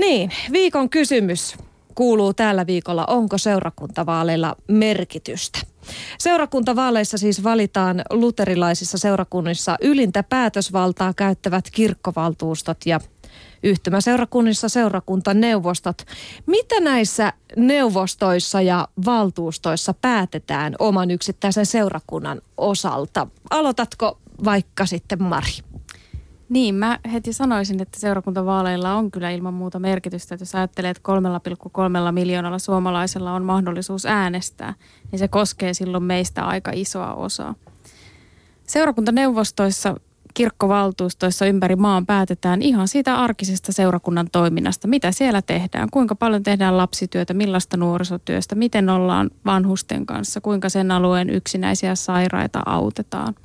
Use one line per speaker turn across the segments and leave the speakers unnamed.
Niin, viikon kysymys kuuluu tällä viikolla, onko seurakuntavaaleilla merkitystä? Seurakuntavaaleissa siis valitaan luterilaisissa seurakunnissa ylintä päätösvaltaa käyttävät kirkkovaltuustot ja yhtymäseurakunnissa seurakuntaneuvostot. Mitä näissä neuvostoissa ja valtuustoissa päätetään oman yksittäisen seurakunnan osalta? Aloitatko vaikka sitten Mari?
Niin, mä heti sanoisin, että seurakuntavaaleilla on kyllä ilman muuta merkitystä. Että jos ajattelee, että 3,3 miljoonalla suomalaisella on mahdollisuus äänestää, niin se koskee silloin meistä aika isoa osaa. Seurakuntaneuvostoissa, kirkkovaltuustoissa ympäri maan päätetään ihan siitä arkisesta seurakunnan toiminnasta. Mitä siellä tehdään, kuinka paljon tehdään lapsityötä, millaista nuorisotyöstä, miten ollaan vanhusten kanssa, kuinka sen alueen yksinäisiä sairaita autetaan –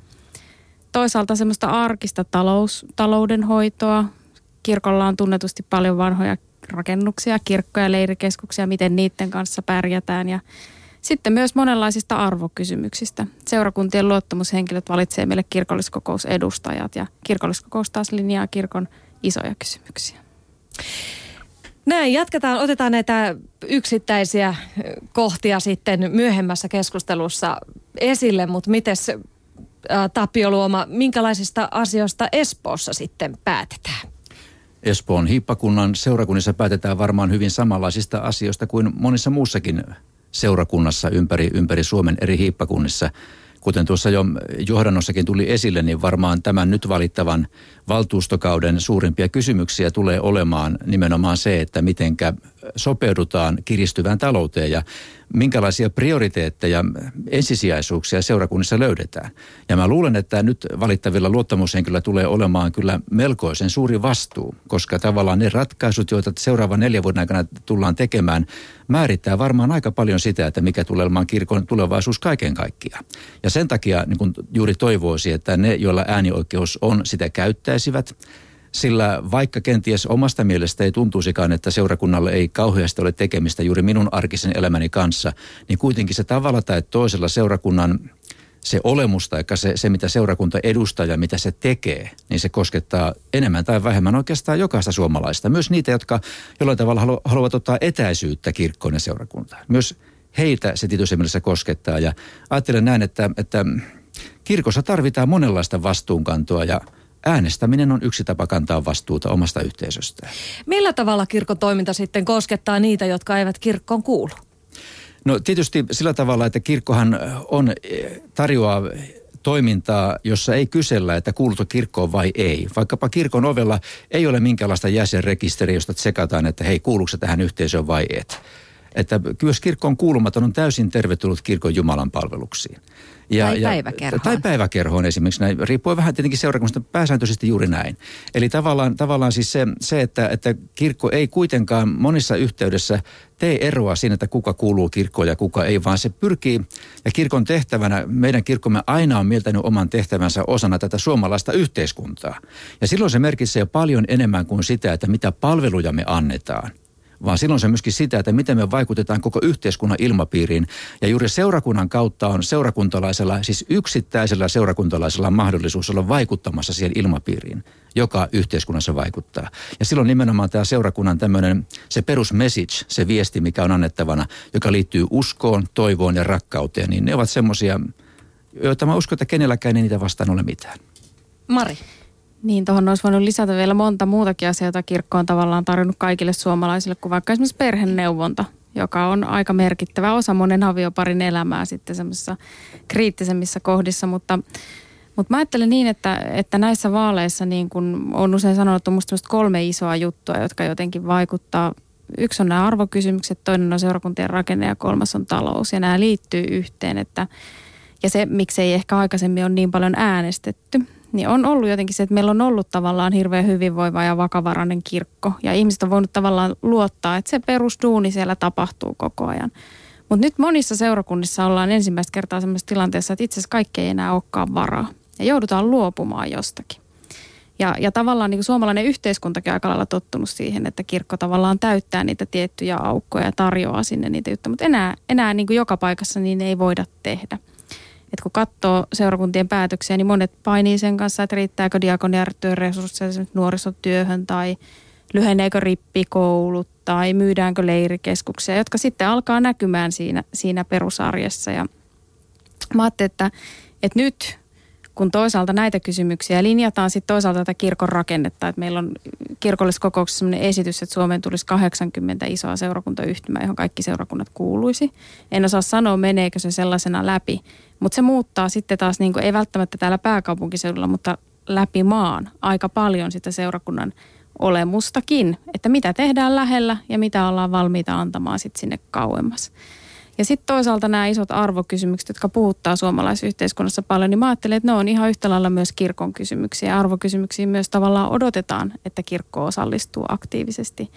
toisaalta semmoista arkista talous, taloudenhoitoa. Kirkolla on tunnetusti paljon vanhoja rakennuksia, kirkkoja, leirikeskuksia, miten niiden kanssa pärjätään ja sitten myös monenlaisista arvokysymyksistä. Seurakuntien luottamushenkilöt valitsee meille kirkolliskokousedustajat ja kirkolliskokous taas linjaa kirkon isoja kysymyksiä.
Näin, jatketaan. Otetaan näitä yksittäisiä kohtia sitten myöhemmässä keskustelussa esille, mutta miten Tapio Luoma, minkälaisista asioista Espoossa sitten päätetään?
Espoon hiippakunnan seurakunnissa päätetään varmaan hyvin samanlaisista asioista kuin monissa muussakin seurakunnassa ympäri, ympäri Suomen eri hiippakunnissa. Kuten tuossa jo johdannossakin tuli esille, niin varmaan tämän nyt valittavan valtuustokauden suurimpia kysymyksiä tulee olemaan nimenomaan se, että mitenkä sopeudutaan kiristyvään talouteen ja minkälaisia prioriteetteja, ensisijaisuuksia seurakunnissa löydetään. Ja mä luulen, että nyt valittavilla luottamushenkilöillä tulee olemaan kyllä melkoisen suuri vastuu, koska tavallaan ne ratkaisut, joita seuraavan neljän vuoden aikana tullaan tekemään, määrittää varmaan aika paljon sitä, että mikä tulee olemaan kirkon tulevaisuus kaiken kaikkiaan. Ja sen takia niin kun juuri toivoisi, että ne, joilla äänioikeus on, sitä käyttäisivät – sillä vaikka kenties omasta mielestä ei tuntuisikaan, että seurakunnalle ei kauheasti ole tekemistä juuri minun arkisen elämäni kanssa, niin kuitenkin se tavalla tai toisella seurakunnan se olemus tai se, se, mitä seurakunta edustaa ja mitä se tekee, niin se koskettaa enemmän tai vähemmän oikeastaan jokaista suomalaista. Myös niitä, jotka jollain tavalla halu, haluavat ottaa etäisyyttä kirkkoon ja seurakuntaan. Myös heitä se tietysti mielessä koskettaa ja ajattelen näin, että, että kirkossa tarvitaan monenlaista vastuunkantoa ja äänestäminen on yksi tapa kantaa vastuuta omasta yhteisöstään.
Millä tavalla kirkon toiminta sitten koskettaa niitä, jotka eivät kirkkoon kuulu?
No tietysti sillä tavalla, että kirkkohan on, tarjoaa toimintaa, jossa ei kysellä, että kuuluuko kirkkoon vai ei. Vaikkapa kirkon ovella ei ole minkäänlaista jäsenrekisteriä, josta tsekataan, että hei, kuuluuko tähän yhteisöön vai et. Että myös kirkkoon kuulumaton on täysin tervetullut kirkon Jumalan palveluksiin.
Ja, tai päiväkerhoon.
Tai päiväkerhoon esimerkiksi. Näin, riippuu vähän tietenkin seurakunnasta, pääsääntöisesti juuri näin. Eli tavallaan, tavallaan siis se, se että, että kirkko ei kuitenkaan monissa yhteydessä tee eroa siinä, että kuka kuuluu kirkkoon ja kuka ei, vaan se pyrkii, ja kirkon tehtävänä, meidän kirkkomme aina on mieltänyt oman tehtävänsä osana tätä suomalaista yhteiskuntaa. Ja silloin se merkitsee jo paljon enemmän kuin sitä, että mitä palveluja me annetaan – vaan silloin se myöskin sitä, että miten me vaikutetaan koko yhteiskunnan ilmapiiriin. Ja juuri seurakunnan kautta on seurakuntalaisella, siis yksittäisellä seurakuntalaisella mahdollisuus olla vaikuttamassa siihen ilmapiiriin, joka yhteiskunnassa vaikuttaa. Ja silloin nimenomaan tämä seurakunnan tämmöinen, se perusmessage, se viesti, mikä on annettavana, joka liittyy uskoon, toivoon ja rakkauteen, niin ne ovat semmoisia, joita mä uskon, että kenelläkään ei niitä vastaan ole mitään.
Mari.
Niin, tuohon olisi voinut lisätä vielä monta muutakin asiaa, joita kirkko on tavallaan tarjonnut kaikille suomalaisille, kuin vaikka esimerkiksi perheneuvonta, joka on aika merkittävä osa monen avioparin elämää sitten semmoisissa kriittisemmissä kohdissa, mutta mutta mä ajattelen niin, että, että näissä vaaleissa niin kun on usein että on kolme isoa juttua, jotka jotenkin vaikuttaa. Yksi on nämä arvokysymykset, toinen on seurakuntien rakenne ja kolmas on talous. Ja nämä liittyy yhteen, että ja se, miksei ehkä aikaisemmin ole niin paljon äänestetty, niin on ollut jotenkin se, että meillä on ollut tavallaan hirveän hyvinvoiva ja vakavarainen kirkko. Ja ihmiset on voinut tavallaan luottaa, että se perusduuni siellä tapahtuu koko ajan. Mutta nyt monissa seurakunnissa ollaan ensimmäistä kertaa sellaisessa tilanteessa, että itse asiassa kaikki ei enää olekaan varaa. Ja joudutaan luopumaan jostakin. Ja, ja tavallaan niin kuin suomalainen yhteiskuntakin aika lailla tottunut siihen, että kirkko tavallaan täyttää niitä tiettyjä aukkoja ja tarjoaa sinne niitä juttuja. Mutta enää, enää niin kuin joka paikassa niin ei voida tehdä että kun katsoo seurakuntien päätöksiä, niin monet painii sen kanssa, että riittääkö diakoniartyön resursseja nuorisotyöhön tai lyheneekö rippikoulut tai myydäänkö leirikeskuksia, jotka sitten alkaa näkymään siinä, siinä perusarjessa. Ja mä ajattelin, että, että nyt kun toisaalta näitä kysymyksiä linjataan sitten toisaalta tätä kirkon rakennetta, että meillä on kirkolliskokouksessa sellainen esitys, että Suomeen tulisi 80 isoa seurakuntayhtymää, johon kaikki seurakunnat kuuluisi. En osaa sanoa, meneekö se sellaisena läpi, mutta se muuttaa sitten taas, niin kuin, ei välttämättä täällä pääkaupunkiseudulla, mutta läpi maan aika paljon sitä seurakunnan olemustakin, että mitä tehdään lähellä ja mitä ollaan valmiita antamaan sitten sinne kauemmas. Ja sitten toisaalta nämä isot arvokysymykset, jotka puhuttaa suomalaisyhteiskunnassa paljon, niin mä ajattelen, että ne on ihan yhtä lailla myös kirkon kysymyksiä. Arvokysymyksiin myös tavallaan odotetaan, että kirkko osallistuu aktiivisesti.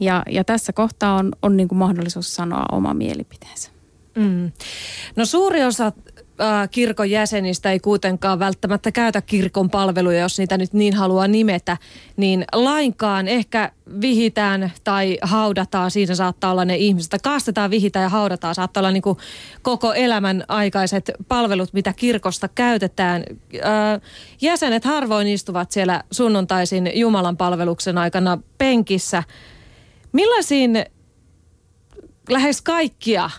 Ja, ja tässä kohtaa on, on niin kuin mahdollisuus sanoa oma mielipiteensä. Mm.
No suuri osa äh, kirkon jäsenistä ei kuitenkaan välttämättä käytä kirkon palveluja, jos niitä nyt niin haluaa nimetä, niin lainkaan ehkä vihitään tai haudataan, siinä saattaa olla ne ihmiset, kastetaan, vihitään ja haudataan, saattaa olla niin kuin koko elämän aikaiset palvelut, mitä kirkosta käytetään. Äh, jäsenet harvoin istuvat siellä sunnuntaisin Jumalan palveluksen aikana penkissä. Millaisiin lähes kaikkia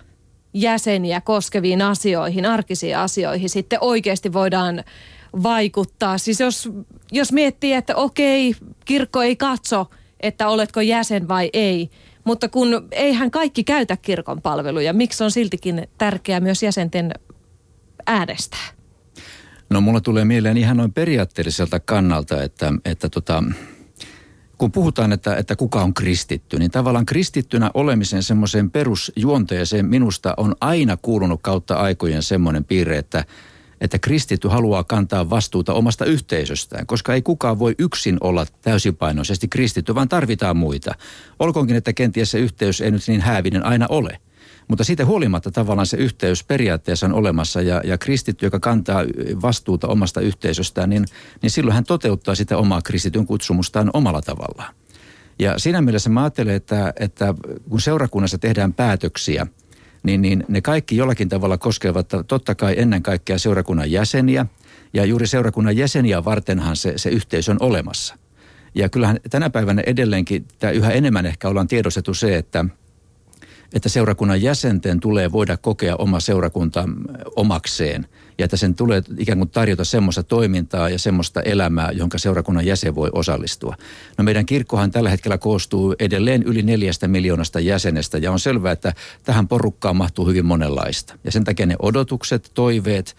jäseniä koskeviin asioihin, arkisiin asioihin sitten oikeasti voidaan vaikuttaa. Siis jos, jos miettii, että okei, kirkko ei katso, että oletko jäsen vai ei, mutta kun eihän kaikki käytä kirkon palveluja, miksi on siltikin tärkeää myös jäsenten äänestää?
No mulla tulee mieleen ihan noin periaatteelliselta kannalta, että, että tota, kun puhutaan, että, että kuka on kristitty, niin tavallaan kristittynä olemisen semmoiseen perusjuonteeseen minusta on aina kuulunut kautta aikojen semmoinen piirre, että, että kristitty haluaa kantaa vastuuta omasta yhteisöstään, koska ei kukaan voi yksin olla täysipainoisesti kristitty, vaan tarvitaan muita. Olkoonkin, että kenties se yhteys ei nyt niin häävinen aina ole – mutta siitä huolimatta tavallaan se yhteys periaatteessa on olemassa ja, ja kristitty, joka kantaa vastuuta omasta yhteisöstään, niin, niin silloin hän toteuttaa sitä omaa kristityn kutsumustaan omalla tavallaan. Ja siinä mielessä mä ajattelen, että, että kun seurakunnassa tehdään päätöksiä, niin, niin ne kaikki jollakin tavalla koskevat totta kai ennen kaikkea seurakunnan jäseniä. Ja juuri seurakunnan jäseniä vartenhan se, se yhteys on olemassa. Ja kyllähän tänä päivänä edelleenkin tämä yhä enemmän ehkä ollaan tiedostettu se, että – että seurakunnan jäsenten tulee voida kokea oma seurakunta omakseen ja että sen tulee ikään kuin tarjota semmoista toimintaa ja semmoista elämää, jonka seurakunnan jäsen voi osallistua. No meidän kirkkohan tällä hetkellä koostuu edelleen yli neljästä miljoonasta jäsenestä ja on selvää, että tähän porukkaan mahtuu hyvin monenlaista. Ja sen takia ne odotukset, toiveet,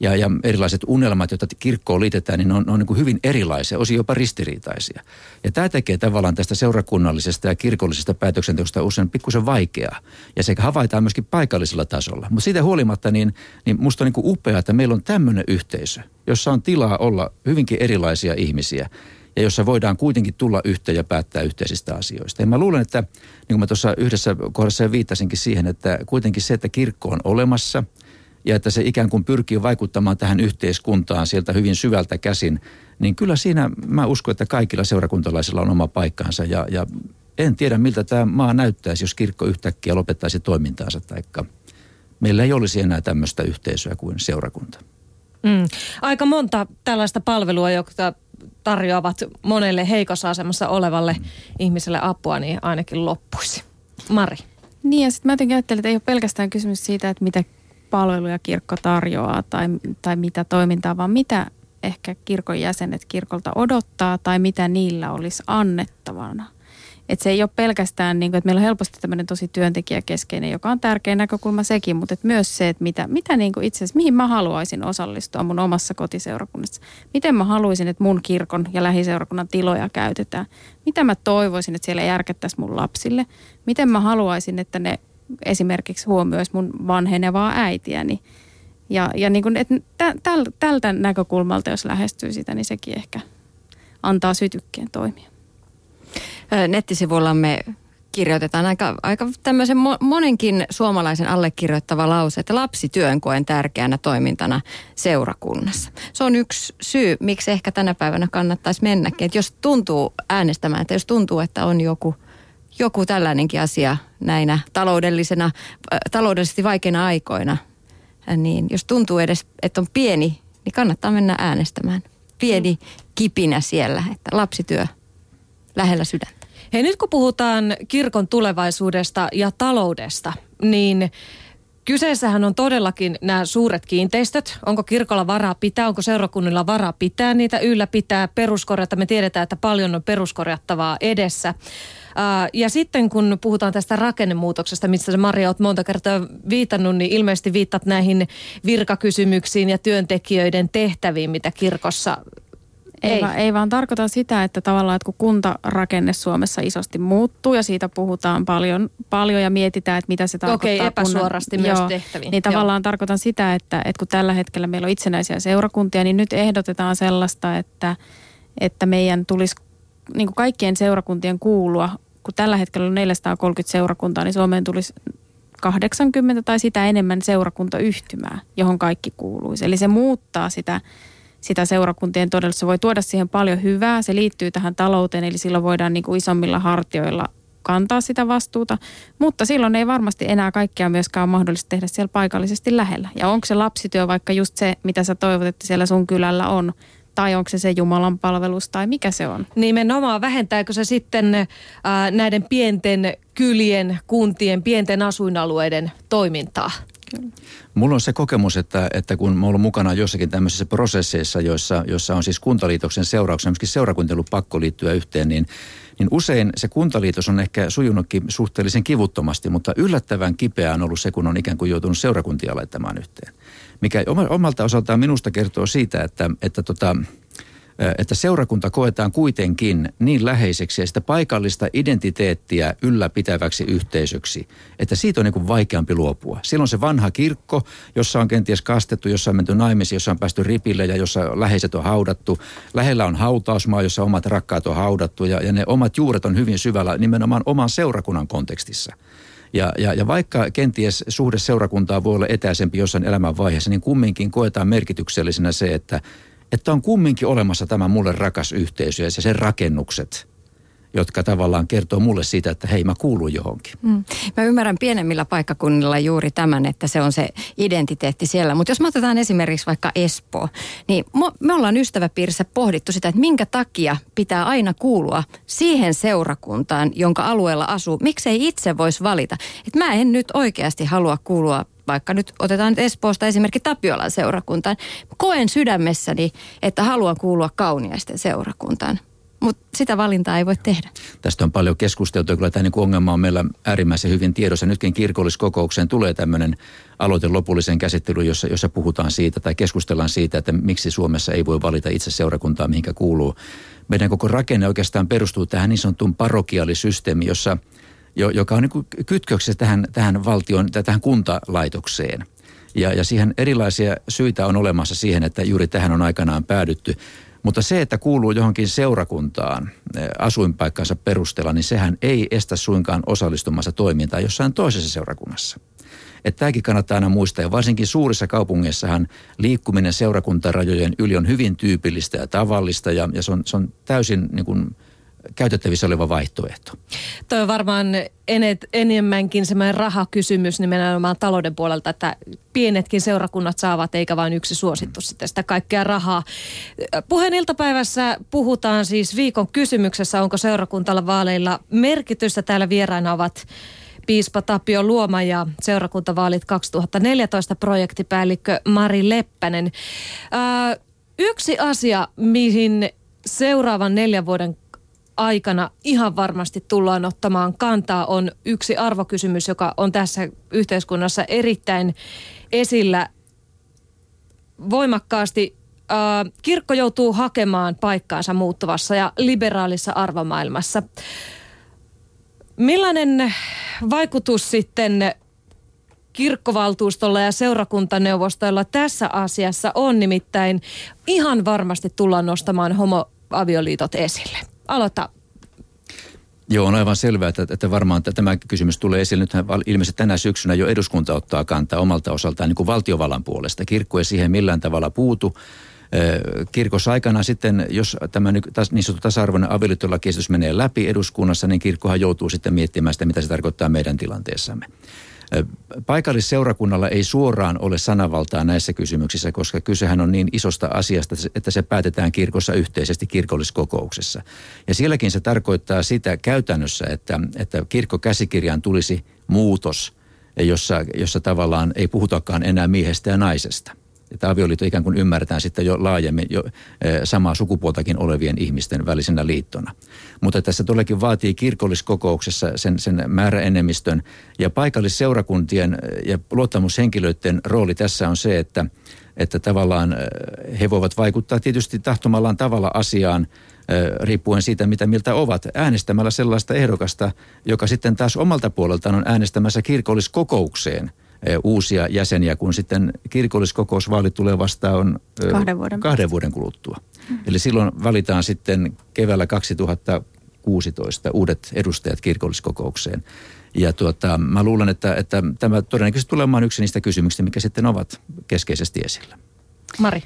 ja, ja erilaiset unelmat, joita kirkkoon liitetään, niin ne on, ne on niin kuin hyvin erilaisia, osin jopa ristiriitaisia. Ja tämä tekee tavallaan tästä seurakunnallisesta ja kirkollisesta päätöksenteosta usein pikkusen vaikeaa. Ja se havaitaan myöskin paikallisella tasolla. Mutta siitä huolimatta, niin, niin musta on niin upeaa, että meillä on tämmöinen yhteisö, jossa on tilaa olla hyvinkin erilaisia ihmisiä ja jossa voidaan kuitenkin tulla yhteen ja päättää yhteisistä asioista. Ja mä luulen, että niin kuin mä tuossa yhdessä kohdassa viittasinkin siihen, että kuitenkin se, että kirkko on olemassa – ja että se ikään kuin pyrkii vaikuttamaan tähän yhteiskuntaan sieltä hyvin syvältä käsin, niin kyllä siinä mä uskon, että kaikilla seurakuntalaisilla on oma paikkansa ja, ja en tiedä miltä tämä maa näyttäisi, jos kirkko yhtäkkiä lopettaisi toimintaansa taikka meillä ei olisi enää tämmöistä yhteisöä kuin seurakunta.
Mm. Aika monta tällaista palvelua, jotka tarjoavat monelle heikossa asemassa olevalle mm. ihmiselle apua, niin ainakin loppuisi. Mari.
Niin ja sitten mä jotenkin ajattelin, että ei ole pelkästään kysymys siitä, että mitä palveluja kirkko tarjoaa tai, tai mitä toimintaa, vaan mitä ehkä kirkon jäsenet kirkolta odottaa tai mitä niillä olisi annettavana. Että se ei ole pelkästään, niin että meillä on helposti tämmöinen tosi työntekijäkeskeinen, joka on tärkeä näkökulma sekin, mutta että myös se, että mitä, mitä niin kuin itse asiassa, mihin mä haluaisin osallistua mun omassa kotiseurakunnassa. Miten mä haluaisin, että mun kirkon ja lähiseurakunnan tiloja käytetään. Mitä mä toivoisin, että siellä järkettäisiin mun lapsille. Miten mä haluaisin, että ne esimerkiksi huomioisi mun vanhenevaa äitiäni. Ja, ja niin kuin, että täl, tältä näkökulmalta, jos lähestyy sitä, niin sekin ehkä antaa sytykkeen toimia.
Nettisivuillamme kirjoitetaan aika, aika tämmöisen monenkin suomalaisen allekirjoittava lause, että lapsityön koen tärkeänä toimintana seurakunnassa. Se on yksi syy, miksi ehkä tänä päivänä kannattaisi mennäkin. Että jos tuntuu äänestämään, että jos tuntuu, että on joku – joku tällainenkin asia näinä taloudellisena, äh, taloudellisesti vaikeina aikoina, äh, niin jos tuntuu edes, että on pieni, niin kannattaa mennä äänestämään. Pieni kipinä siellä, että lapsityö lähellä sydäntä.
Hei nyt kun puhutaan kirkon tulevaisuudesta ja taloudesta, niin Kyseessähän on todellakin nämä suuret kiinteistöt. Onko kirkolla varaa pitää, onko seurakunnilla varaa pitää niitä ylläpitää, peruskorjata. Me tiedetään, että paljon on peruskorjattavaa edessä. Ja sitten kun puhutaan tästä rakennemuutoksesta, missä Maria olet monta kertaa viitannut, niin ilmeisesti viittat näihin virkakysymyksiin ja työntekijöiden tehtäviin, mitä kirkossa
ei, ei. Vaan, ei vaan tarkoita sitä, että tavallaan, että kun kuntarakenne Suomessa isosti muuttuu ja siitä puhutaan paljon, paljon ja mietitään, että mitä se tarkoittaa.
Okei, epäsuorasti kunnan, myös joo, tehtäviin.
Niin tavallaan joo. tarkoitan sitä, että, että kun tällä hetkellä meillä on itsenäisiä seurakuntia, niin nyt ehdotetaan sellaista, että, että meidän tulisi niin kuin kaikkien seurakuntien kuulua, kun tällä hetkellä on 430 seurakuntaa, niin Suomeen tulisi 80 tai sitä enemmän seurakuntayhtymää, johon kaikki kuuluisi. Eli se muuttaa sitä sitä seurakuntien todella. Se voi tuoda siihen paljon hyvää. Se liittyy tähän talouteen, eli silloin voidaan niin kuin isommilla hartioilla kantaa sitä vastuuta, mutta silloin ei varmasti enää kaikkea myöskään ole mahdollista tehdä siellä paikallisesti lähellä. Ja onko se lapsityö vaikka just se, mitä sä toivot, että siellä sun kylällä on, tai onko se se Jumalan palvelus tai mikä se on?
Nimenomaan vähentääkö se sitten ää, näiden pienten kylien, kuntien, pienten asuinalueiden toimintaa?
Kyllä. Mulla on se kokemus, että, että kun mä ollut mukana jossakin tämmöisissä prosesseissa, joissa, joissa on siis kuntaliitoksen seurauksena, myöskin seurakuntien ollut pakko liittyä yhteen, niin, niin usein se kuntaliitos on ehkä sujunutkin suhteellisen kivuttomasti, mutta yllättävän kipeää on ollut se, kun on ikään kuin joutunut seurakuntia laittamaan yhteen. Mikä omalta osaltaan minusta kertoo siitä, että, että tota, että seurakunta koetaan kuitenkin niin läheiseksi ja sitä paikallista identiteettiä ylläpitäväksi yhteisöksi, että siitä on niin kuin vaikeampi luopua. Silloin se vanha kirkko, jossa on kenties kastettu, jossa on menty naimisiin, jossa on päästy ripille ja jossa läheiset on haudattu. Lähellä on hautausmaa, jossa omat rakkaat on haudattu ja, ja ne omat juuret on hyvin syvällä nimenomaan oman seurakunnan kontekstissa. Ja, ja, ja vaikka kenties suhde seurakuntaa voi olla etäisempi jossain elämän vaiheessa, niin kumminkin koetaan merkityksellisenä se, että että on kumminkin olemassa tämä mulle rakas yhteisö ja sen rakennukset, jotka tavallaan kertoo mulle siitä, että hei mä kuulun johonkin. Mm.
Mä ymmärrän pienemmillä paikkakunnilla juuri tämän, että se on se identiteetti siellä. Mutta jos me otetaan esimerkiksi vaikka Espoo, niin me ollaan ystäväpiirissä pohdittu sitä, että minkä takia pitää aina kuulua siihen seurakuntaan, jonka alueella asuu. Miksei itse voisi valita? Että mä en nyt oikeasti halua kuulua vaikka nyt otetaan nyt Espoosta esimerkki Tapiolan seurakuntaan. Koen sydämessäni, että haluan kuulua kauniaisten seurakuntaan. Mutta sitä valintaa ei voi tehdä.
Tästä on paljon keskusteltu. Kyllä tämä niin ongelma on meillä äärimmäisen hyvin tiedossa. Nytkin kirkolliskokoukseen tulee tämmöinen aloite lopullisen käsittely, jossa, jossa puhutaan siitä tai keskustellaan siitä, että miksi Suomessa ei voi valita itse seurakuntaa, mihinkä kuuluu. Meidän koko rakenne oikeastaan perustuu tähän niin sanottuun parokiaalisysteemiin, jossa – joka on niin kytköksessä tähän, tähän valtion, tähän kuntalaitokseen. Ja, ja siihen erilaisia syitä on olemassa siihen, että juuri tähän on aikanaan päädytty. Mutta se, että kuuluu johonkin seurakuntaan eh, asuinpaikkansa perusteella, niin sehän ei estä suinkaan osallistumassa toimintaan jossain toisessa seurakunnassa. Että tämäkin kannattaa aina muistaa. Ja varsinkin suurissa kaupungeissahan liikkuminen seurakuntarajojen yli on hyvin tyypillistä ja tavallista. Ja, ja se, on, se on täysin niin kuin, käytettävissä oleva vaihtoehto.
Tuo on varmaan enet, enemmänkin semmoinen rahakysymys nimenomaan talouden puolelta, että pienetkin seurakunnat saavat eikä vain yksi suosittu sitten sitä kaikkea rahaa. Puheen iltapäivässä puhutaan siis viikon kysymyksessä, onko seurakuntalla vaaleilla merkitystä. Täällä vieraina ovat piispa Tapio Luoma ja seurakuntavaalit 2014 projektipäällikkö Mari Leppänen. Ö, yksi asia, mihin seuraavan neljän vuoden aikana ihan varmasti tullaan ottamaan kantaa, on yksi arvokysymys, joka on tässä yhteiskunnassa erittäin esillä voimakkaasti. kirkko joutuu hakemaan paikkaansa muuttuvassa ja liberaalissa arvomaailmassa. Millainen vaikutus sitten kirkkovaltuustolla ja seurakuntaneuvostoilla tässä asiassa on nimittäin ihan varmasti tullaan nostamaan homoavioliitot esille aloita
Joo, on aivan selvää, että, että varmaan tämä kysymys tulee esille. Nythän ilmeisesti tänä syksynä jo eduskunta ottaa kantaa omalta osaltaan niin kuin valtiovallan puolesta. Kirkko ei siihen millään tavalla puutu. Kirkossa aikana sitten, jos tämä niin sanottu tasa-arvoinen avioliittolakiesitys menee läpi eduskunnassa, niin kirkkohan joutuu sitten miettimään sitä, mitä se tarkoittaa meidän tilanteessamme. Paikallisseurakunnalla ei suoraan ole sanavaltaa näissä kysymyksissä, koska kysehän on niin isosta asiasta, että se päätetään kirkossa yhteisesti kirkolliskokouksessa. Ja sielläkin se tarkoittaa sitä käytännössä, että, että kirkkokäsikirjaan tulisi muutos, jossa, jossa tavallaan ei puhutakaan enää miehestä ja naisesta että avioliitto ikään kuin ymmärretään sitten jo laajemmin jo eh, samaa sukupuoltakin olevien ihmisten välisenä liittona. Mutta tässä todellakin vaatii kirkolliskokouksessa sen, sen määräenemmistön ja paikallisseurakuntien eh, ja luottamushenkilöiden rooli tässä on se, että, että tavallaan eh, he voivat vaikuttaa tietysti tahtomallaan tavalla asiaan riippuen siitä, mitä miltä ovat, äänestämällä sellaista ehdokasta, joka sitten taas omalta puoleltaan on äänestämässä kirkolliskokoukseen – uusia jäseniä, kun sitten kirkolliskokousvaalit tulee vastaan
kahden vuoden,
kahden vuoden kuluttua. Mm. Eli silloin valitaan sitten keväällä 2016 uudet edustajat kirkolliskokoukseen. Ja tuota, mä luulen, että, että tämä todennäköisesti tulee olemaan yksi niistä kysymyksistä, mikä sitten ovat keskeisesti esillä.
Mari.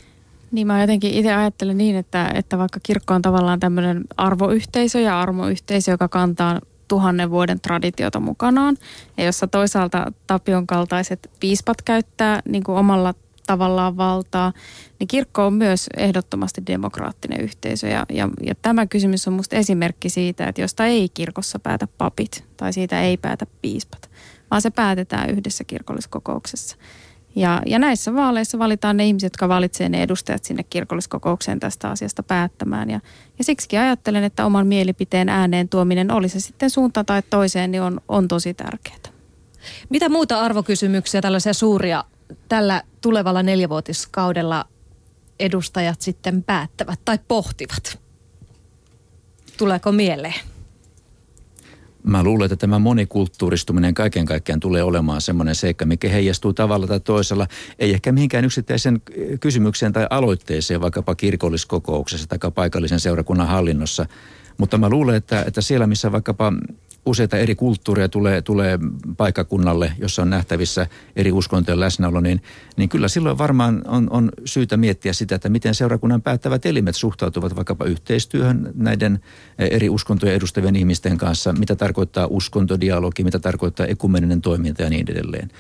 Niin mä jotenkin itse ajattelen niin, että, että vaikka kirkko on tavallaan tämmöinen arvoyhteisö ja armoyhteisö, joka kantaa tuhannen vuoden traditiota mukanaan. Ja jossa toisaalta Tapion kaltaiset piispat käyttää niin kuin omalla tavallaan valtaa, niin kirkko on myös ehdottomasti demokraattinen yhteisö. Ja, ja, ja tämä kysymys on minusta esimerkki siitä, että josta ei kirkossa päätä papit tai siitä ei päätä piispat, vaan se päätetään yhdessä kirkolliskokouksessa. Ja, ja näissä vaaleissa valitaan ne ihmiset, jotka valitsevat ne edustajat sinne kirkolliskokoukseen tästä asiasta päättämään. Ja, ja siksi ajattelen, että oman mielipiteen ääneen tuominen, oli se sitten suuntaan tai toiseen, niin on, on tosi tärkeää.
Mitä muuta arvokysymyksiä, tällaisia suuria, tällä tulevalla neljävuotiskaudella edustajat sitten päättävät tai pohtivat? Tuleeko mieleen?
Mä luulen, että tämä monikulttuuristuminen kaiken kaikkiaan tulee olemaan semmoinen seikka, mikä heijastuu tavalla tai toisella. Ei ehkä mihinkään yksittäisen kysymykseen tai aloitteeseen, vaikkapa kirkolliskokouksessa tai paikallisen seurakunnan hallinnossa. Mutta mä luulen, että, että siellä missä vaikkapa useita eri kulttuureja tulee, tulee paikkakunnalle, jossa on nähtävissä eri uskontojen läsnäolo, niin, niin kyllä silloin varmaan on, on syytä miettiä sitä, että miten seurakunnan päättävät elimet suhtautuvat vaikkapa yhteistyöhön näiden eri uskontojen edustavien ihmisten kanssa, mitä tarkoittaa uskontodialogi, mitä tarkoittaa ekumeninen toiminta ja niin edelleen.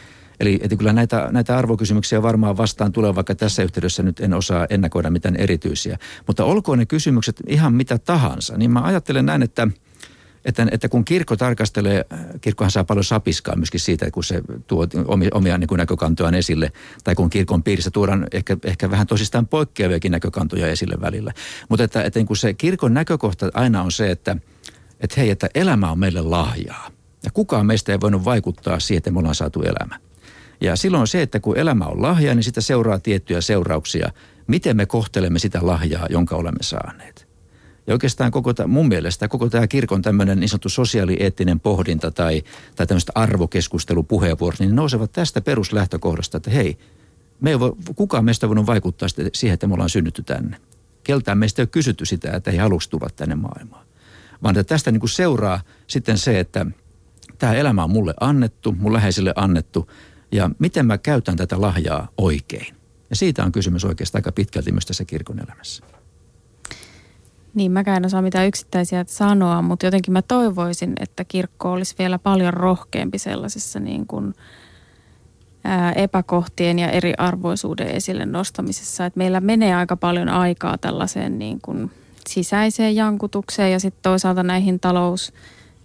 Eli että kyllä näitä, näitä arvokysymyksiä varmaan vastaan tulee, vaikka tässä yhteydessä nyt en osaa ennakoida mitään erityisiä. Mutta olkoon ne kysymykset ihan mitä tahansa, niin mä ajattelen näin, että – että, että kun kirkko tarkastelee, kirkkohan saa paljon sapiskaa myöskin siitä, kun se tuo omia, omia niin näkökantojaan esille, tai kun kirkon piirissä tuodaan ehkä, ehkä vähän tosistaan poikkeaviakin näkökantoja esille välillä. Mutta että, että niin kuin se kirkon näkökohta aina on se, että, että hei, että elämä on meille lahjaa. Ja kukaan meistä ei voinut vaikuttaa siihen, että me ollaan saatu elämä. Ja silloin se, että kun elämä on lahja, niin sitä seuraa tiettyjä seurauksia. Miten me kohtelemme sitä lahjaa, jonka olemme saaneet. Ja oikeastaan koko tämä, mun mielestä koko tämä kirkon tämmöinen niin sanottu sosiaalieettinen pohdinta tai, tai tämmöistä arvokeskustelupuheenvuorot, niin ne nousevat tästä peruslähtökohdasta, että hei, me ei voi, kukaan meistä voinut vaikuttaa siihen, että me ollaan synnytty tänne. Keltään meistä ei ole kysytty sitä, että he haluaisi tulla tänne maailmaan. Vaan että tästä niin kuin seuraa sitten se, että tämä elämä on mulle annettu, mun läheisille annettu, ja miten mä käytän tätä lahjaa oikein. Ja siitä on kysymys oikeastaan aika pitkälti myös tässä kirkon elämässä.
Niin, mäkään en osaa mitään yksittäisiä sanoa, mutta jotenkin mä toivoisin, että kirkko olisi vielä paljon rohkeampi sellaisessa niin kuin, ää, epäkohtien ja eriarvoisuuden esille nostamisessa. Että meillä menee aika paljon aikaa tällaiseen niin kuin sisäiseen jankutukseen ja sitten toisaalta näihin talous,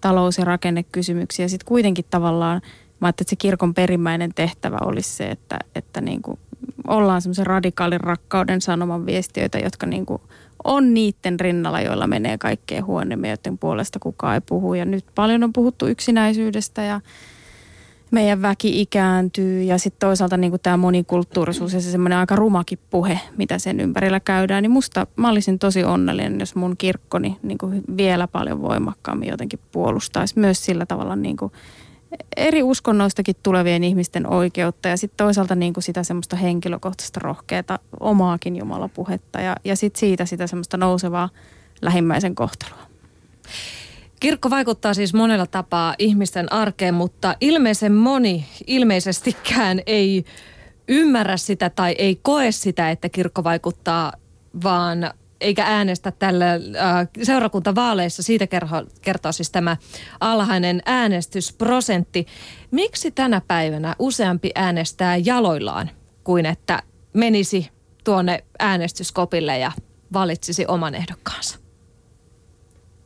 talous- ja rakennekysymyksiin. Ja sitten kuitenkin tavallaan, mä että se kirkon perimmäinen tehtävä olisi se, että, että niin kuin ollaan semmoisen radikaalin rakkauden sanoman viestiöitä, jotka niin kuin on niiden rinnalla, joilla menee kaikkea huonommin, joiden puolesta kukaan ei puhu. Ja nyt paljon on puhuttu yksinäisyydestä ja meidän väki ikääntyy ja sitten toisaalta niin tämä monikulttuurisuus ja se semmoinen aika rumakin puhe, mitä sen ympärillä käydään, niin musta mä olisin tosi onnellinen, jos mun kirkkoni niin kuin vielä paljon voimakkaammin jotenkin puolustaisi myös sillä tavalla niin kuin eri uskonnoistakin tulevien ihmisten oikeutta ja sitten toisaalta niin kuin sitä semmoista henkilökohtaista rohkeata omaakin Jumalapuhetta ja, ja sitten siitä sitä semmoista nousevaa lähimmäisen kohtelua.
Kirkko vaikuttaa siis monella tapaa ihmisten arkeen, mutta ilmeisen moni ilmeisestikään ei ymmärrä sitä tai ei koe sitä, että kirkko vaikuttaa, vaan eikä äänestä tällä äh, seurakuntavaaleissa. Siitä kertoo, kertoo siis tämä alhainen äänestysprosentti. Miksi tänä päivänä useampi äänestää jaloillaan kuin että menisi tuonne äänestyskopille ja valitsisi oman ehdokkaansa?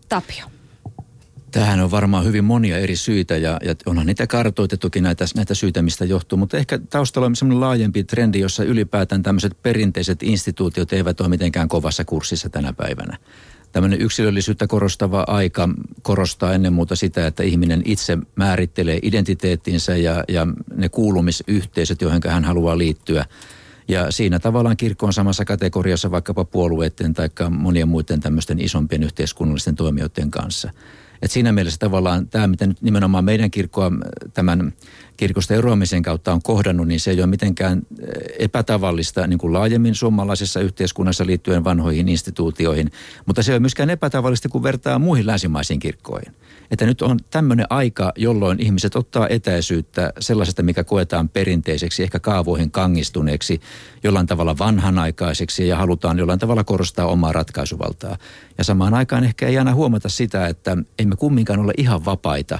Tapio.
Tähän on varmaan hyvin monia eri syitä ja, ja onhan niitä kartoitettukin näitä, näitä syitä, mistä johtuu. Mutta ehkä taustalla on sellainen laajempi trendi, jossa ylipäätään tämmöiset perinteiset instituutiot eivät ole mitenkään kovassa kurssissa tänä päivänä. Tämmöinen yksilöllisyyttä korostava aika korostaa ennen muuta sitä, että ihminen itse määrittelee identiteettinsä ja, ja ne kuulumisyhteisöt, joihin hän haluaa liittyä. Ja siinä tavallaan kirkko on samassa kategoriassa vaikkapa puolueiden tai monien muiden tämmöisten isompien yhteiskunnallisten toimijoiden kanssa – et siinä mielessä tavallaan tämä, mitä nyt nimenomaan meidän kirkkoa tämän kirkosta eroamisen kautta on kohdannut, niin se ei ole mitenkään eh, epätavallista niin kuin laajemmin suomalaisessa yhteiskunnassa liittyen vanhoihin instituutioihin, mutta se ei ole myöskään epätavallista, kun vertaa muihin länsimaisiin kirkkoihin. Että nyt on tämmöinen aika, jolloin ihmiset ottaa etäisyyttä sellaisesta, mikä koetaan perinteiseksi, ehkä kaavoihin kangistuneeksi, jollain tavalla vanhanaikaiseksi ja halutaan jollain tavalla korostaa omaa ratkaisuvaltaa. Ja samaan aikaan ehkä ei aina huomata sitä, että emme kumminkaan ole ihan vapaita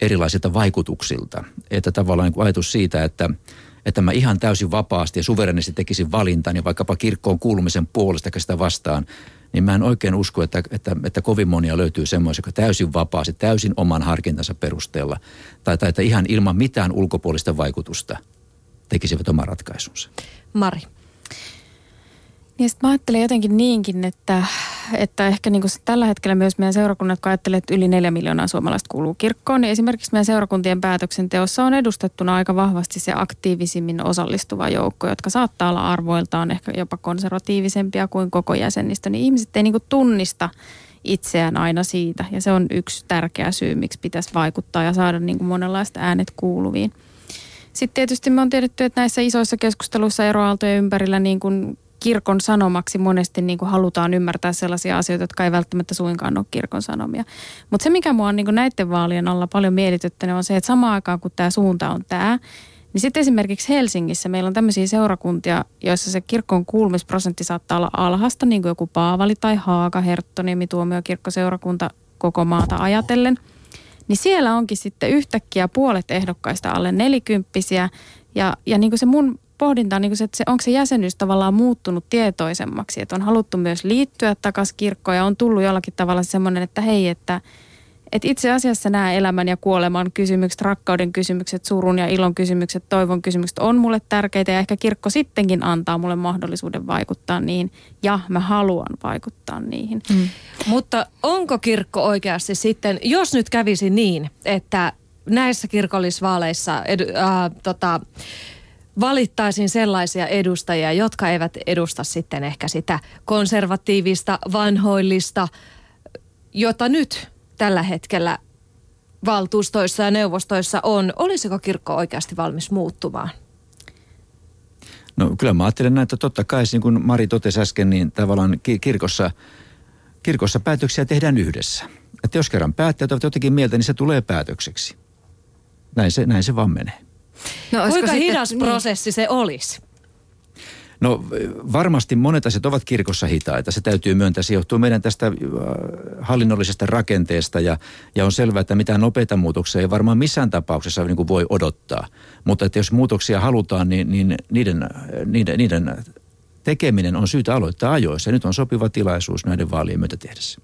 erilaisilta vaikutuksilta. Että tavallaan niin ajatus siitä, että että mä ihan täysin vapaasti ja suverenisti tekisin valintani vaikkapa kirkkoon kuulumisen puolesta sitä vastaan, niin mä en oikein usko, että, että, että kovin monia löytyy semmoisia, jotka täysin vapaasti, täysin oman harkintansa perusteella, tai, tai että ihan ilman mitään ulkopuolista vaikutusta tekisivät oman ratkaisunsa.
Mari.
Niin sitten mä ajattelen jotenkin niinkin, että, että ehkä niin kuin tällä hetkellä myös meidän seurakunnat, kun ajattelee, että yli neljä miljoonaa suomalaista kuuluu kirkkoon, niin esimerkiksi meidän seurakuntien päätöksenteossa on edustettuna aika vahvasti se aktiivisimmin osallistuva joukko, jotka saattaa olla arvoiltaan ehkä jopa konservatiivisempia kuin koko jäsenistö, niin ihmiset ei niin kuin tunnista itseään aina siitä. Ja se on yksi tärkeä syy, miksi pitäisi vaikuttaa ja saada niin kuin monenlaista äänet kuuluviin. Sitten tietysti me on tiedetty, että näissä isoissa keskusteluissa eroaaltojen ympärillä niin kuin kirkon sanomaksi monesti niin kuin halutaan ymmärtää sellaisia asioita, jotka ei välttämättä suinkaan ole kirkon sanomia. Mutta se, mikä mua on niin kuin näiden vaalien alla paljon mielityttänyt, on se, että samaan aikaan kun tämä suunta on tämä, niin sitten esimerkiksi Helsingissä meillä on tämmöisiä seurakuntia, joissa se kirkon kuulumisprosentti saattaa olla alhasta, niin kuin joku Paavali tai Haaka, Herttoniemi, tuomiokirkkoseurakunta koko maata ajatellen. Niin siellä onkin sitten yhtäkkiä puolet ehdokkaista alle nelikymppisiä. Ja, ja niin kuin se mun pohdinta on niin se, että se, onko se jäsenyys tavallaan muuttunut tietoisemmaksi, että on haluttu myös liittyä takaisin kirkkoon ja on tullut jollakin tavalla semmoinen, että hei, että, että itse asiassa nämä elämän ja kuoleman kysymykset, rakkauden kysymykset, surun ja ilon kysymykset, toivon kysymykset on mulle tärkeitä ja ehkä kirkko sittenkin antaa mulle mahdollisuuden vaikuttaa niihin ja mä haluan vaikuttaa niihin. Mm.
Mutta onko kirkko oikeasti sitten, jos nyt kävisi niin, että näissä kirkollisvaaleissa äh, tota, valittaisiin sellaisia edustajia, jotka eivät edusta sitten ehkä sitä konservatiivista, vanhoillista, jota nyt tällä hetkellä valtuustoissa ja neuvostoissa on. Olisiko kirkko oikeasti valmis muuttumaan?
No kyllä mä ajattelen näin, että totta kai, niin kuin Mari totesi äsken, niin tavallaan kirkossa, kirkossa päätöksiä tehdään yhdessä. Että jos kerran päättäjät ovat jotenkin mieltä, niin se tulee päätökseksi. Näin se, näin se vaan menee.
No, Kuinka sitten, hidas niin. prosessi se olisi?
No varmasti monet asiat ovat kirkossa hitaita. Se täytyy myöntää. Se johtuu meidän tästä äh, hallinnollisesta rakenteesta ja, ja on selvää, että mitään nopeita muutoksia ei varmaan missään tapauksessa niin kuin voi odottaa. Mutta että jos muutoksia halutaan, niin, niin niiden, niiden, niiden tekeminen on syytä aloittaa ajoissa. Ja nyt on sopiva tilaisuus näiden vaalien myötä tehdessä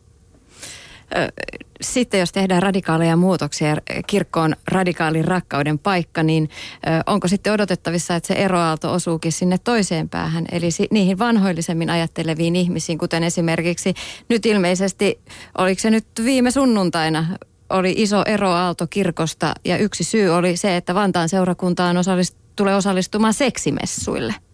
sitten jos tehdään radikaaleja muutoksia, kirkko on radikaalin rakkauden paikka, niin onko sitten odotettavissa, että se eroaalto osuukin sinne toiseen päähän, eli niihin vanhoillisemmin ajatteleviin ihmisiin, kuten esimerkiksi nyt ilmeisesti, oliko se nyt viime sunnuntaina, oli iso eroaalto kirkosta ja yksi syy oli se, että Vantaan seurakuntaan osallist, tulee osallistumaan seksimessuille –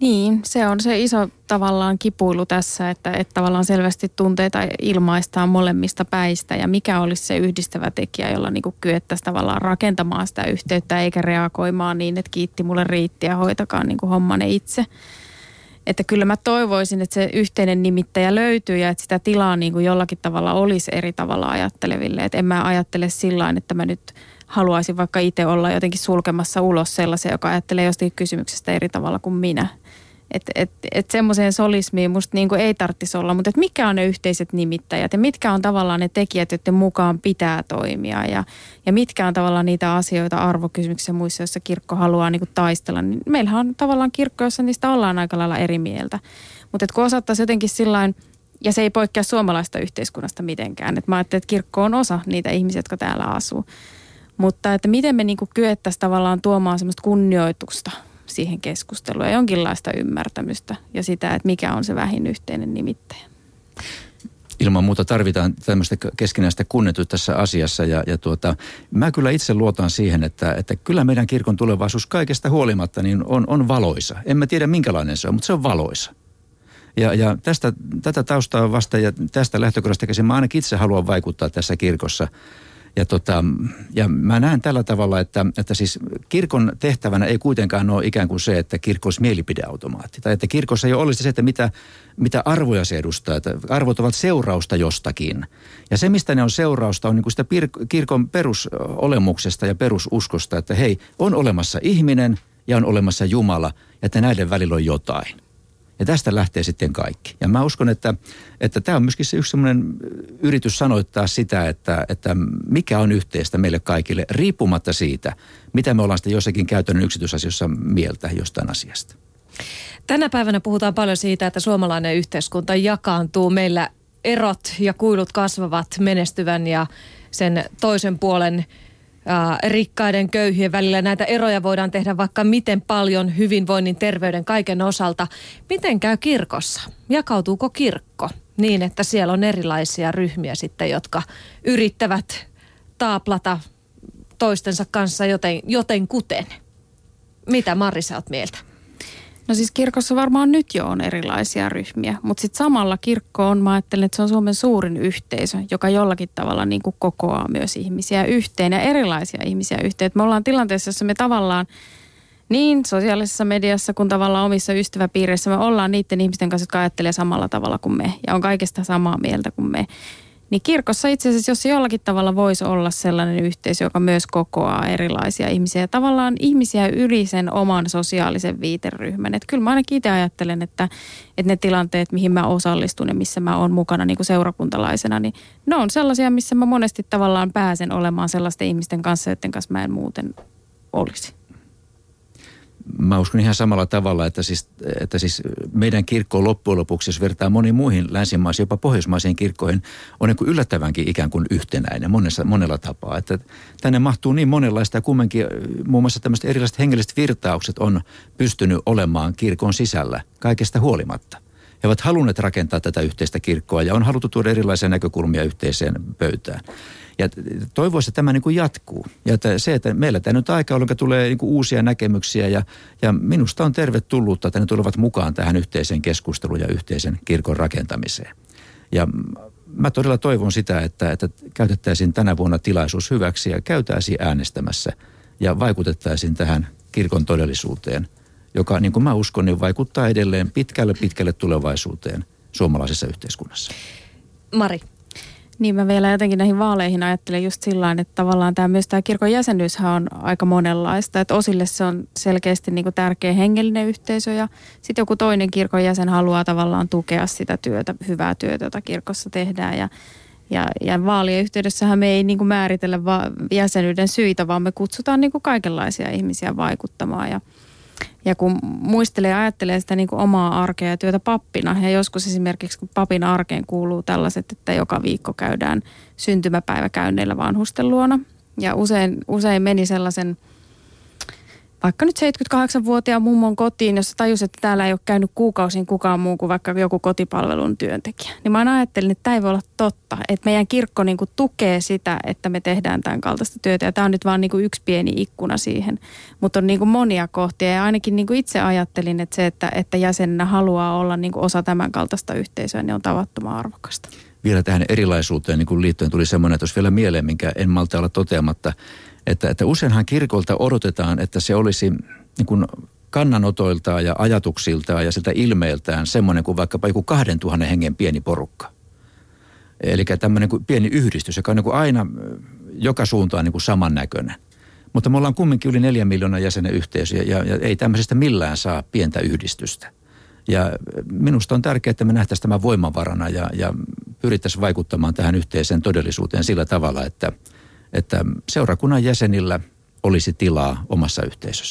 niin, se on se iso tavallaan kipuilu tässä, että, että tavallaan selvästi tunteita ilmaistaan molemmista päistä ja mikä olisi se yhdistävä tekijä, jolla niin kyettäisiin tavallaan rakentamaan sitä yhteyttä eikä reagoimaan niin, että kiitti mulle riitti ja hoitakaa niin kuin hommanne itse. Että kyllä mä toivoisin, että se yhteinen nimittäjä löytyy ja että sitä tilaa niin kuin jollakin tavalla olisi eri tavalla ajatteleville. Että en mä ajattele sillä että mä nyt haluaisin vaikka itse olla jotenkin sulkemassa ulos sellaisen, joka ajattelee jostakin kysymyksestä eri tavalla kuin minä Että et, et semmoiseen solismiin musta niinku ei tarvitsisi olla, mutta että mikä on ne yhteiset nimittäjät ja mitkä on tavallaan ne tekijät, joiden mukaan pitää toimia ja, ja mitkä on tavallaan niitä asioita, arvokysymyksiä muissa, joissa kirkko haluaa niinku taistella. Niin meillähän on tavallaan kirkko, jossa niistä ollaan aika lailla eri mieltä. Mutta kun osattaisiin jotenkin sillain, ja se ei poikkea suomalaista yhteiskunnasta mitenkään. Et mä ajattelen, että kirkko on osa niitä ihmisiä, jotka täällä asuu. Mutta että miten me niinku kyettäisiin tavallaan tuomaan semmoista kunnioitusta siihen keskusteluun ja jonkinlaista ymmärtämystä ja sitä, että mikä on se vähin yhteinen nimittäjä.
Ilman muuta tarvitaan tämmöistä keskinäistä kunnioitusta tässä asiassa ja, ja tuota, mä kyllä itse luotan siihen, että, että kyllä meidän kirkon tulevaisuus kaikesta huolimatta niin on, on valoisa. En mä tiedä minkälainen se on, mutta se on valoisa. Ja, ja tästä, tätä taustaa vasta ja tästä lähtökohdasta käsin mä ainakin itse haluan vaikuttaa tässä kirkossa – ja, tota, ja mä näen tällä tavalla, että, että siis kirkon tehtävänä ei kuitenkaan ole ikään kuin se, että kirkko olisi mielipideautomaatti. Tai että kirkossa ei olisi se, että mitä, mitä arvoja se edustaa. Että arvot ovat seurausta jostakin. Ja se, mistä ne on seurausta, on niin kuin sitä kirkon perusolemuksesta ja perususkosta, että hei, on olemassa ihminen ja on olemassa Jumala, ja että näiden välillä on jotain. Ja tästä lähtee sitten kaikki. Ja mä uskon, että, että tämä on myöskin se yksi sellainen yritys sanoittaa sitä, että, että mikä on yhteistä meille kaikille, riippumatta siitä, mitä me ollaan sitten jossakin käytännön yksityisasioissa mieltä jostain asiasta.
Tänä päivänä puhutaan paljon siitä, että suomalainen yhteiskunta jakaantuu. Meillä erot ja kuilut kasvavat menestyvän ja sen toisen puolen rikkaiden köyhien välillä. Näitä eroja voidaan tehdä vaikka miten paljon hyvinvoinnin, terveyden, kaiken osalta. Miten käy kirkossa? Jakautuuko kirkko niin, että siellä on erilaisia ryhmiä sitten, jotka yrittävät taaplata toistensa kanssa joten, joten kuten? Mitä Marri sä oot mieltä?
No siis kirkossa varmaan nyt jo on erilaisia ryhmiä, mutta sitten samalla kirkko on, mä ajattelen, että se on Suomen suurin yhteisö, joka jollakin tavalla niin kuin kokoaa myös ihmisiä yhteen ja erilaisia ihmisiä yhteen. me ollaan tilanteessa, jossa me tavallaan niin sosiaalisessa mediassa kuin tavallaan omissa ystäväpiireissä me ollaan niiden ihmisten kanssa, jotka ajattelee samalla tavalla kuin me ja on kaikesta samaa mieltä kuin me. Niin kirkossa itse asiassa, jos jollakin tavalla voisi olla sellainen yhteisö, joka myös kokoaa erilaisia ihmisiä. Tavallaan ihmisiä yli sen oman sosiaalisen viiteryhmän. Että kyllä mä ainakin itse ajattelen, että, että ne tilanteet, mihin mä osallistun ja missä mä oon mukana niin kuin seurakuntalaisena, niin ne on sellaisia, missä mä monesti tavallaan pääsen olemaan sellaisten ihmisten kanssa, joiden kanssa mä en muuten olisi
mä uskon ihan samalla tavalla, että siis, että siis meidän kirkko loppujen lopuksi, jos vertaa moniin muihin länsimaisiin, jopa pohjoismaisiin kirkkoihin, on niin kuin yllättävänkin ikään kuin yhtenäinen monessa, monella tapaa. Että tänne mahtuu niin monenlaista ja kumminkin muun muassa tämmöiset erilaiset hengelliset virtaukset on pystynyt olemaan kirkon sisällä kaikesta huolimatta. He ovat halunneet rakentaa tätä yhteistä kirkkoa ja on haluttu tuoda erilaisia näkökulmia yhteiseen pöytään. Ja toivoisin, että tämä niin kuin jatkuu. Ja että se, että meillä tämä nyt aika, jolloin tulee niin kuin uusia näkemyksiä ja, ja minusta on tervetullutta, että ne tulevat mukaan tähän yhteiseen keskusteluun ja yhteisen kirkon rakentamiseen. Ja mä todella toivon sitä, että, että käytettäisiin tänä vuonna tilaisuus hyväksi ja käytäisiin äänestämässä ja vaikutettaisiin tähän kirkon todellisuuteen, joka niin kuin mä uskon, niin vaikuttaa edelleen pitkälle pitkälle tulevaisuuteen suomalaisessa yhteiskunnassa.
Mari.
Niin mä vielä jotenkin näihin vaaleihin ajattelen just sillä että tavallaan tämä myös tämä kirkon jäsenyyshän on aika monenlaista. Että osille se on selkeästi niin kuin tärkeä hengellinen yhteisö ja sitten joku toinen kirkon jäsen haluaa tavallaan tukea sitä työtä, hyvää työtä, jota kirkossa tehdään. Ja, ja, ja vaalien yhteydessähän me ei niin kuin määritellä va- jäsenyyden syitä, vaan me kutsutaan niin kuin kaikenlaisia ihmisiä vaikuttamaan ja – ja kun muistelee ja ajattelee sitä niin kuin omaa arkea ja työtä pappina, ja joskus esimerkiksi kun papin arkeen kuuluu tällaiset, että joka viikko käydään syntymäpäiväkäynneillä vanhusten luona. Ja usein, usein meni sellaisen – vaikka nyt 78-vuotiaan mummon kotiin, jossa tajus, että täällä ei ole käynyt kuukausin kukaan muu kuin vaikka joku kotipalvelun työntekijä. Niin mä ajattelin, että tämä ei voi olla totta. Että meidän kirkko niin kuin tukee sitä, että me tehdään tämän kaltaista työtä. Ja tämä on nyt vaan niin kuin yksi pieni ikkuna siihen. Mutta on niin kuin monia kohtia. Ja ainakin niin kuin itse ajattelin, että se, että, että jäsenenä haluaa olla niin kuin osa tämän kaltaista yhteisöä, niin on tavattoman arvokasta.
Vielä tähän erilaisuuteen niin liittyen tuli semmoinen, että jos vielä mieleen, minkä en malta olla toteamatta – että, että useinhan kirkolta odotetaan, että se olisi niin kuin kannanotoiltaan ja ajatuksiltaan ja siltä ilmeeltään semmoinen kuin vaikkapa joku kahden tuhannen hengen pieni porukka. Eli tämmöinen kuin pieni yhdistys, joka on niin kuin aina joka suuntaan niin kuin samannäköinen. Mutta me ollaan kumminkin yli neljän miljoonan jäsenen yhteisö ja, ja, ei tämmöisestä millään saa pientä yhdistystä. Ja minusta on tärkeää, että me nähtäisiin tämä voimavarana ja, ja pyrittäisiin vaikuttamaan tähän yhteiseen todellisuuteen sillä tavalla, että, että seurakunnan jäsenillä olisi tilaa omassa yhteisössä.